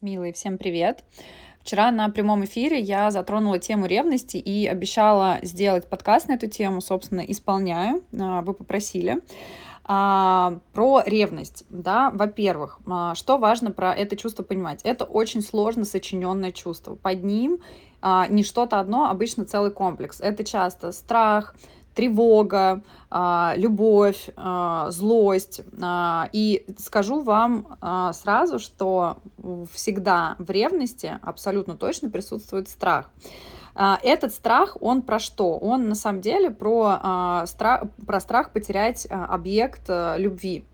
Милые, всем привет! Вчера на прямом эфире я затронула тему ревности и обещала сделать подкаст на эту тему, собственно, исполняю, а, вы попросили. А, про ревность, да, во-первых, а, что важно про это чувство понимать? Это очень сложно сочиненное чувство. Под ним не что-то одно, обычно целый комплекс. Это часто страх, тревога, а, любовь, а, злость. А, и скажу вам сразу, что всегда в ревности абсолютно точно присутствует страх. Этот страх, он про что? Он на самом деле про, страх, про страх потерять объект любви.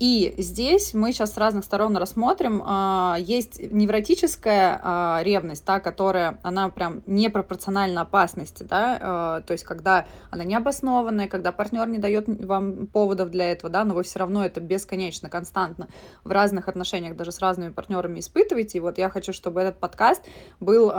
И здесь мы сейчас с разных сторон рассмотрим. А, есть невротическая а, ревность, та, которая, она прям непропорциональна опасности, да, а, то есть когда она необоснованная, когда партнер не дает вам поводов для этого, да, но вы все равно это бесконечно, константно в разных отношениях, даже с разными партнерами испытываете. И вот я хочу, чтобы этот подкаст был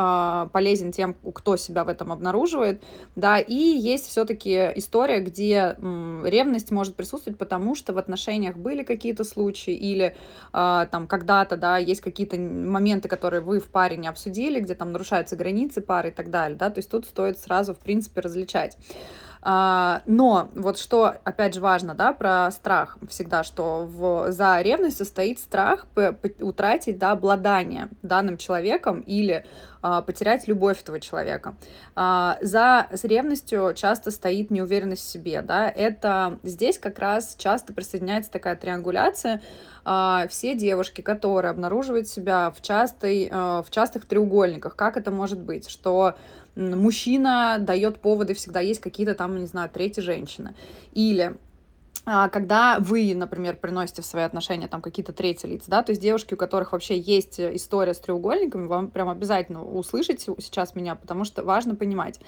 полезен тем, кто себя в этом обнаруживает, да, и есть все-таки история, где ревность может присутствовать, потому что в отношениях были какие-то случаи, или э, там когда-то, да, есть какие-то моменты, которые вы в паре не обсудили, где там нарушаются границы пары и так далее, да, то есть тут стоит сразу, в принципе, различать. А, но вот что, опять же, важно, да, про страх всегда, что в, за ревностью стоит страх утратить, да, обладание данным человеком или а, потерять любовь этого человека. А, за ревностью часто стоит неуверенность в себе, да, это здесь как раз часто присоединяется такая триангуляция, все девушки, которые обнаруживают себя в, частой, в частых треугольниках, как это может быть, что мужчина дает поводы, всегда есть какие-то там, не знаю, третьи женщины. Или когда вы, например, приносите в свои отношения там какие-то третьи лица, да, то есть девушки, у которых вообще есть история с треугольниками, вам прям обязательно услышать сейчас меня, потому что важно понимать,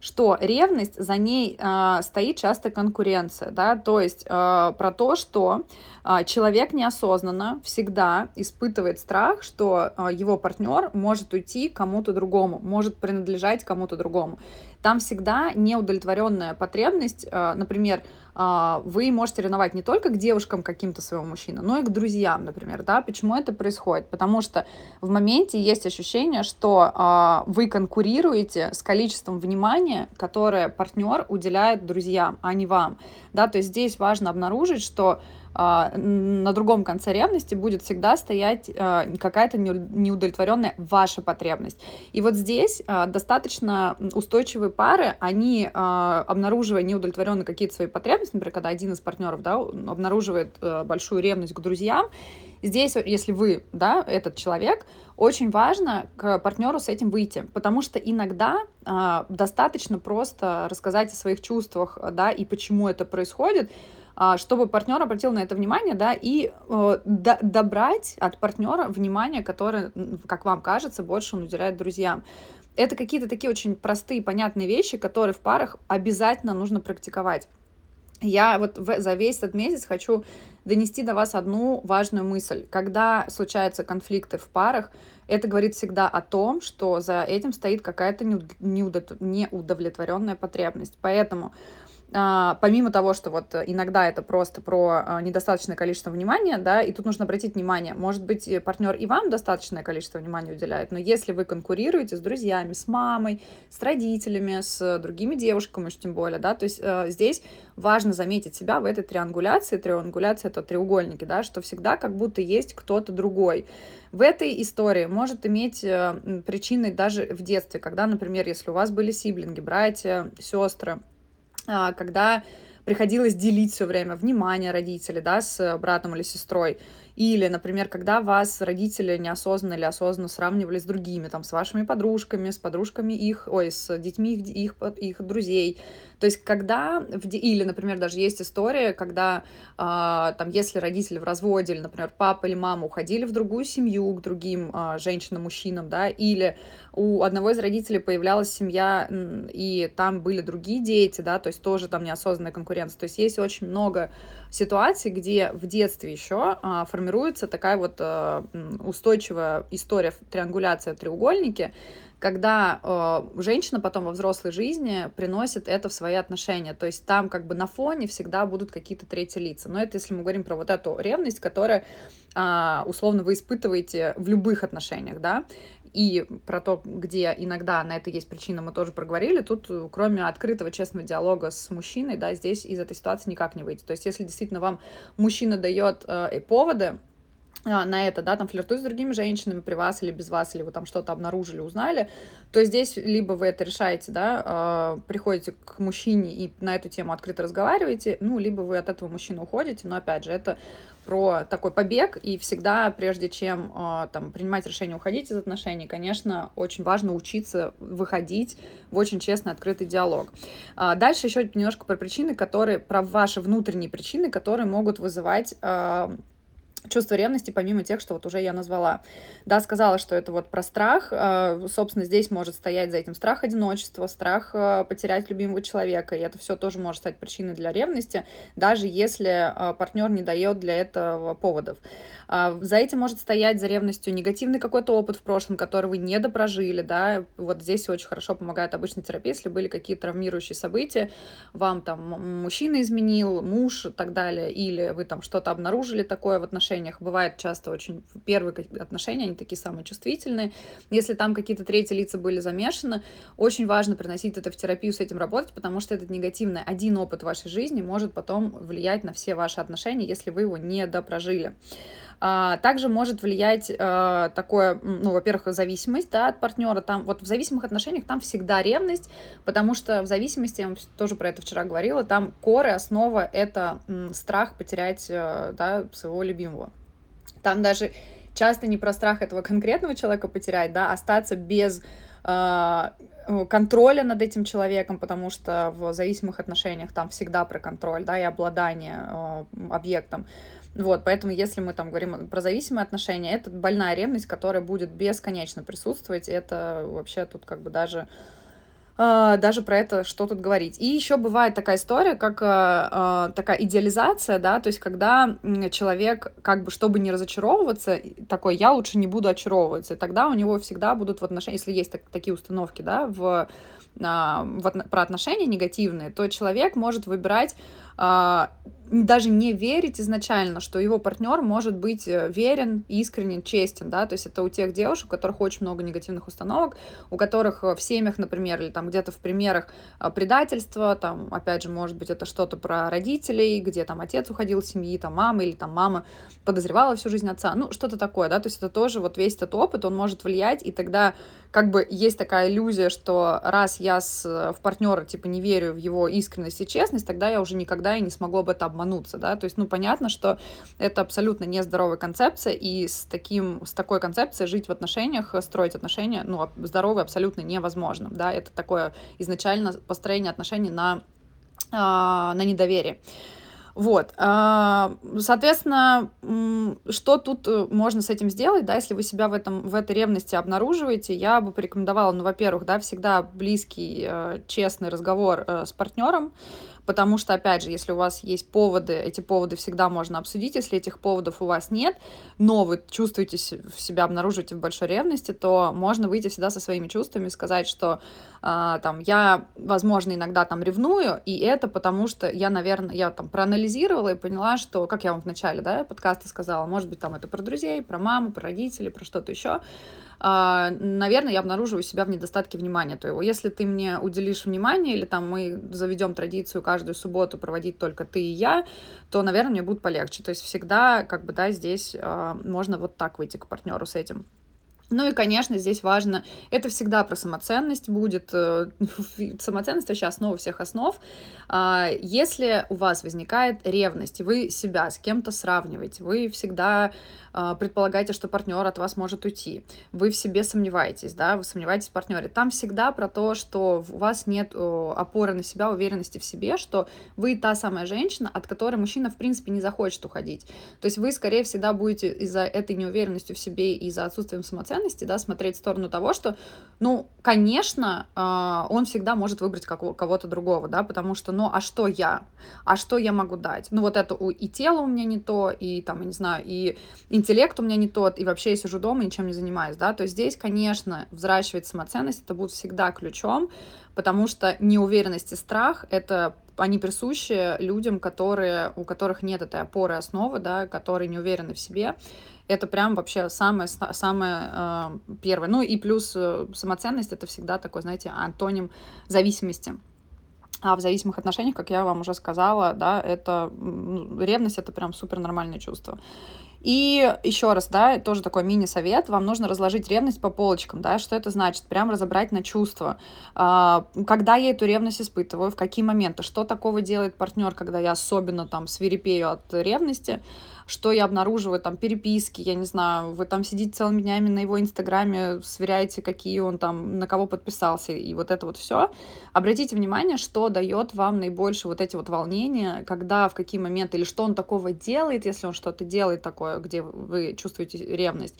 что ревность, за ней э, стоит часто конкуренция, да, то есть э, про то, что э, человек неосознанно всегда испытывает страх, что э, его партнер может уйти кому-то другому, может принадлежать кому-то другому. Там всегда неудовлетворенная потребность, э, например, а, вы можете ревновать не только к девушкам каким-то своего мужчины, но и к друзьям, например, да, почему это происходит? Потому что в моменте есть ощущение, что а, вы конкурируете с количеством внимания, которое партнер уделяет друзьям, а не вам, да, то есть здесь важно обнаружить, что на другом конце ревности будет всегда стоять а, какая-то неудовлетворенная ваша потребность. И вот здесь а, достаточно устойчивые пары, они, обнаруживая неудовлетворенные какие-то свои потребности, например, когда один из партнеров да, обнаруживает большую ревность к друзьям, здесь, если вы, да, этот человек, очень важно к партнеру с этим выйти, потому что иногда э, достаточно просто рассказать о своих чувствах, да, и почему это происходит, а, чтобы партнер обратил на это внимание, да, и э, до, добрать от партнера внимание, которое, как вам кажется, больше он уделяет друзьям. Это какие-то такие очень простые, понятные вещи, которые в парах обязательно нужно практиковать. Я вот в, за весь этот месяц хочу донести до вас одну важную мысль. Когда случаются конфликты в парах, это говорит всегда о том, что за этим стоит какая-то неудовлетворенная потребность. Поэтому а, помимо того, что вот иногда это просто про а, недостаточное количество внимания, да, и тут нужно обратить внимание, может быть, партнер и вам достаточное количество внимания уделяет, но если вы конкурируете с друзьями, с мамой, с родителями, с другими девушками, уж тем более, да, то есть э, здесь важно заметить себя в этой триангуляции, триангуляция это треугольники, да, что всегда как будто есть кто-то другой. В этой истории может иметь э, причины даже в детстве, когда, например, если у вас были сиблинги, братья, сестры, а, когда приходилось делить все время внимание родителей, да, с братом или сестрой. Или, например, когда вас родители неосознанно или осознанно сравнивали с другими, там, с вашими подружками, с подружками их, ой, с детьми их, их, их друзей. То есть, когда, или, например, даже есть история, когда, э, там, если родители в разводе, или, например, папа или мама уходили в другую семью к другим э, женщинам, мужчинам, да, или у одного из родителей появлялась семья, и там были другие дети, да, то есть тоже там неосознанная конкуренция. То есть есть очень много ситуаций, где в детстве еще а, формируется такая вот а, устойчивая история триангуляция треугольники, когда э, женщина потом во взрослой жизни приносит это в свои отношения. То есть там как бы на фоне всегда будут какие-то третьи лица. Но это если мы говорим про вот эту ревность, которая э, условно вы испытываете в любых отношениях, да, и про то, где иногда на это есть причина, мы тоже проговорили. Тут, кроме открытого, честного диалога с мужчиной, да, здесь из этой ситуации никак не выйти. То есть, если действительно вам мужчина дает э, поводы, а, на это, да, там флиртует с другими женщинами при вас или без вас, или вы там что-то обнаружили, узнали, то здесь либо вы это решаете, да, э, приходите к мужчине и на эту тему открыто разговариваете, ну, либо вы от этого мужчины уходите, но опять же, это про такой побег, и всегда, прежде чем э, там принимать решение уходить из отношений, конечно, очень важно учиться выходить в очень честный, открытый диалог. А дальше еще немножко про причины, которые, про ваши внутренние причины, которые могут вызывать э, чувство ревности, помимо тех, что вот уже я назвала. Да, сказала, что это вот про страх. А, собственно, здесь может стоять за этим страх одиночества, страх а, потерять любимого человека. И это все тоже может стать причиной для ревности, даже если а, партнер не дает для этого поводов. За этим может стоять за ревностью негативный какой-то опыт в прошлом, который вы не допрожили, да. Вот здесь очень хорошо помогает обычная терапия, если были какие-то травмирующие события, вам там мужчина изменил, муж и так далее, или вы там что-то обнаружили такое в отношениях. Бывает часто очень первые отношения, они такие самые чувствительные. Если там какие-то третьи лица были замешаны, очень важно приносить это в терапию, с этим работать, потому что этот негативный один опыт вашей жизни может потом влиять на все ваши отношения, если вы его не допрожили. А, также может влиять а, такое, ну, во-первых, зависимость да, от партнера. Там, вот в зависимых отношениях там всегда ревность, потому что в зависимости, я вам тоже про это вчера говорила, там коры, основа — это страх потерять э, да, своего любимого. Там даже часто не про страх этого конкретного человека потерять, да, остаться без а, контроля над этим человеком, потому что в зависимых отношениях там всегда про контроль, да, и обладание э, объектом. Вот, поэтому если мы там говорим про зависимые отношения, это больная ревность, которая будет бесконечно присутствовать. Это вообще тут как бы даже Uh, даже про это что тут говорить. И еще бывает такая история, как uh, uh, такая идеализация, да, то есть когда человек, как бы, чтобы не разочаровываться, такой, я лучше не буду очаровываться, и тогда у него всегда будут в отношениях, если есть так, такие установки, да, в, в, про отношения негативные, то человек может выбирать даже не верить изначально, что его партнер может быть э, верен, искренен, честен, да, то есть это у тех девушек, у которых очень много негативных установок, у которых э, в семьях, например, или там где-то в примерах э, предательства, там, опять же, может быть, это что-то про родителей, где там отец уходил из семьи, там мама или там мама подозревала всю жизнь отца, ну, что-то такое, да, то есть это тоже вот весь этот опыт, он может влиять, и тогда как бы есть такая иллюзия, что раз я с, в партнера, типа, не верю в его искренность и честность, тогда я уже никогда и не смогу об этом обмануться, да, то есть, ну, понятно, что это абсолютно нездоровая концепция, и с таким, с такой концепцией жить в отношениях, строить отношения, ну, здоровые абсолютно невозможно, да, это такое изначально построение отношений на, а, на недоверии. Вот, а, соответственно, что тут э, можно с этим сделать, да, если вы себя в, этом, в этой ревности обнаруживаете, я бы порекомендовала, ну, во-первых, да, всегда близкий, э, честный разговор э, с партнером, потому что, опять же, если у вас есть поводы, эти поводы всегда можно обсудить, если этих поводов у вас нет, но вы чувствуете себя, обнаруживаете в большой ревности, то можно выйти всегда со своими чувствами сказать, что а, там я, возможно, иногда там ревную, и это потому что я, наверное, я там проанализировала и поняла, что, как я вам в начале, да, подкаста сказала, может быть, там это про друзей, про маму, про родителей, про что-то еще, а, наверное, я обнаруживаю себя в недостатке внимания твоего. Если ты мне уделишь внимание, или там мы заведем традицию каждую субботу проводить только ты и я, то, наверное, мне будет полегче. То есть всегда, как бы, да, здесь э, можно вот так выйти к партнеру с этим. Ну и, конечно, здесь важно, это всегда про самоценность будет, э, самоценность вообще основа всех основ. А, если у вас возникает ревность, вы себя с кем-то сравниваете, вы всегда а, предполагаете, что партнер от вас может уйти, вы в себе сомневаетесь, да, вы сомневаетесь в партнере, там всегда про то, что у вас нет опоры на себя, уверенности в себе, что вы та самая женщина, от которой мужчина, в принципе, не захочет уходить. То есть вы, скорее, всегда будете из-за этой неуверенности в себе и из-за отсутствия самоценности самоценности, да, смотреть в сторону того, что, ну, конечно, а, он всегда может выбрать кого-то другого, да, потому что, ну, а что я? А что я могу дать? Ну, вот это и тело у меня не то, и там, я не знаю, и интеллект у меня не тот, и вообще я сижу дома и ничем не занимаюсь, да, то здесь, конечно, взращивать самоценность, это будет всегда ключом, потому что неуверенность и страх — это они присущи людям, которые, у которых нет этой опоры основы, да, которые не уверены в себе. Это прям вообще самое, самое э, первое. Ну и плюс э, самоценность — это всегда такой, знаете, антоним зависимости. А в зависимых отношениях, как я вам уже сказала, да, это ревность это прям супер нормальное чувство. И еще раз, да, тоже такой мини-совет, вам нужно разложить ревность по полочкам, да, что это значит, прям разобрать на чувства, а, когда я эту ревность испытываю, в какие моменты, что такого делает партнер, когда я особенно там свирепею от ревности, что я обнаруживаю, там, переписки, я не знаю, вы там сидите целыми днями на его инстаграме, сверяете, какие он там, на кого подписался, и вот это вот все. Обратите внимание, что дает вам наибольше вот эти вот волнения, когда, в какие моменты, или что он такого делает, если он что-то делает такое, где вы чувствуете ревность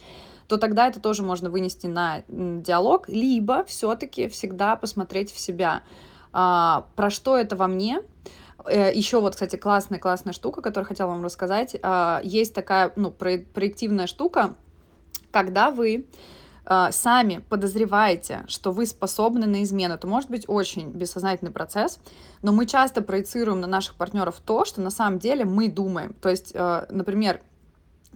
то тогда это тоже можно вынести на диалог, либо все-таки всегда посмотреть в себя, а, про что это во мне, Э, Еще вот, кстати, классная-классная штука, которую хотела вам рассказать. А, есть такая, ну, проективная штука, когда вы а, сами подозреваете, что вы способны на измену, это может быть очень бессознательный процесс, но мы часто проецируем на наших партнеров то, что на самом деле мы думаем. То есть, а, например,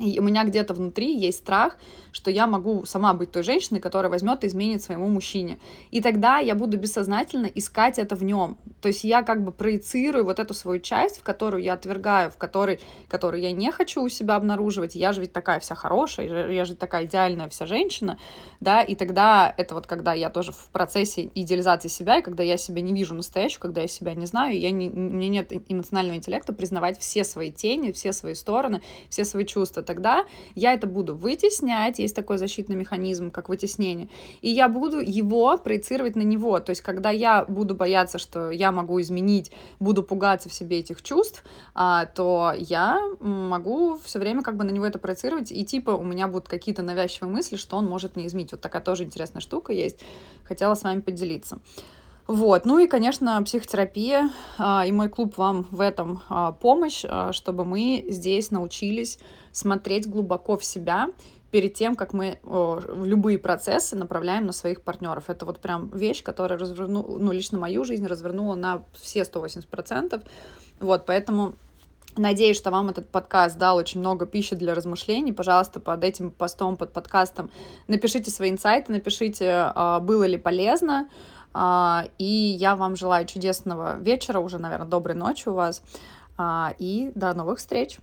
и у меня где-то внутри есть страх, что я могу сама быть той женщиной, которая возьмет и изменит своему мужчине. И тогда я буду бессознательно искать это в нем. То есть я как бы проецирую вот эту свою часть, в которую я отвергаю, в которой, которую я не хочу у себя обнаруживать. Я же ведь такая вся хорошая, я же такая идеальная вся женщина, да, и тогда это вот когда я тоже в процессе идеализации себя, и когда я себя не вижу настоящую, когда я себя не знаю, я не, у меня нет эмоционального интеллекта признавать все свои тени, все свои стороны, все свои чувства. Тогда я это буду вытеснять, есть такой защитный механизм, как вытеснение, и я буду его проецировать на него. То есть, когда я буду бояться, что я могу изменить, буду пугаться в себе этих чувств, а, то я могу все время как бы на него это проецировать, и типа у меня будут какие-то навязчивые мысли, что он может не изменить. Вот такая тоже интересная штука есть. Хотела с вами поделиться. Вот, ну и, конечно, психотерапия а, и мой клуб вам в этом а, помощь, а, чтобы мы здесь научились смотреть глубоко в себя перед тем, как мы о, любые процессы направляем на своих партнеров. Это вот прям вещь, которая развернула, ну, лично мою жизнь развернула на все 180%. Вот, поэтому Надеюсь, что вам этот подкаст дал очень много пищи для размышлений. Пожалуйста, под этим постом, под подкастом напишите свои инсайты, напишите, а, было ли полезно. А, и я вам желаю чудесного вечера, уже, наверное, доброй ночи у вас. А, и до новых встреч!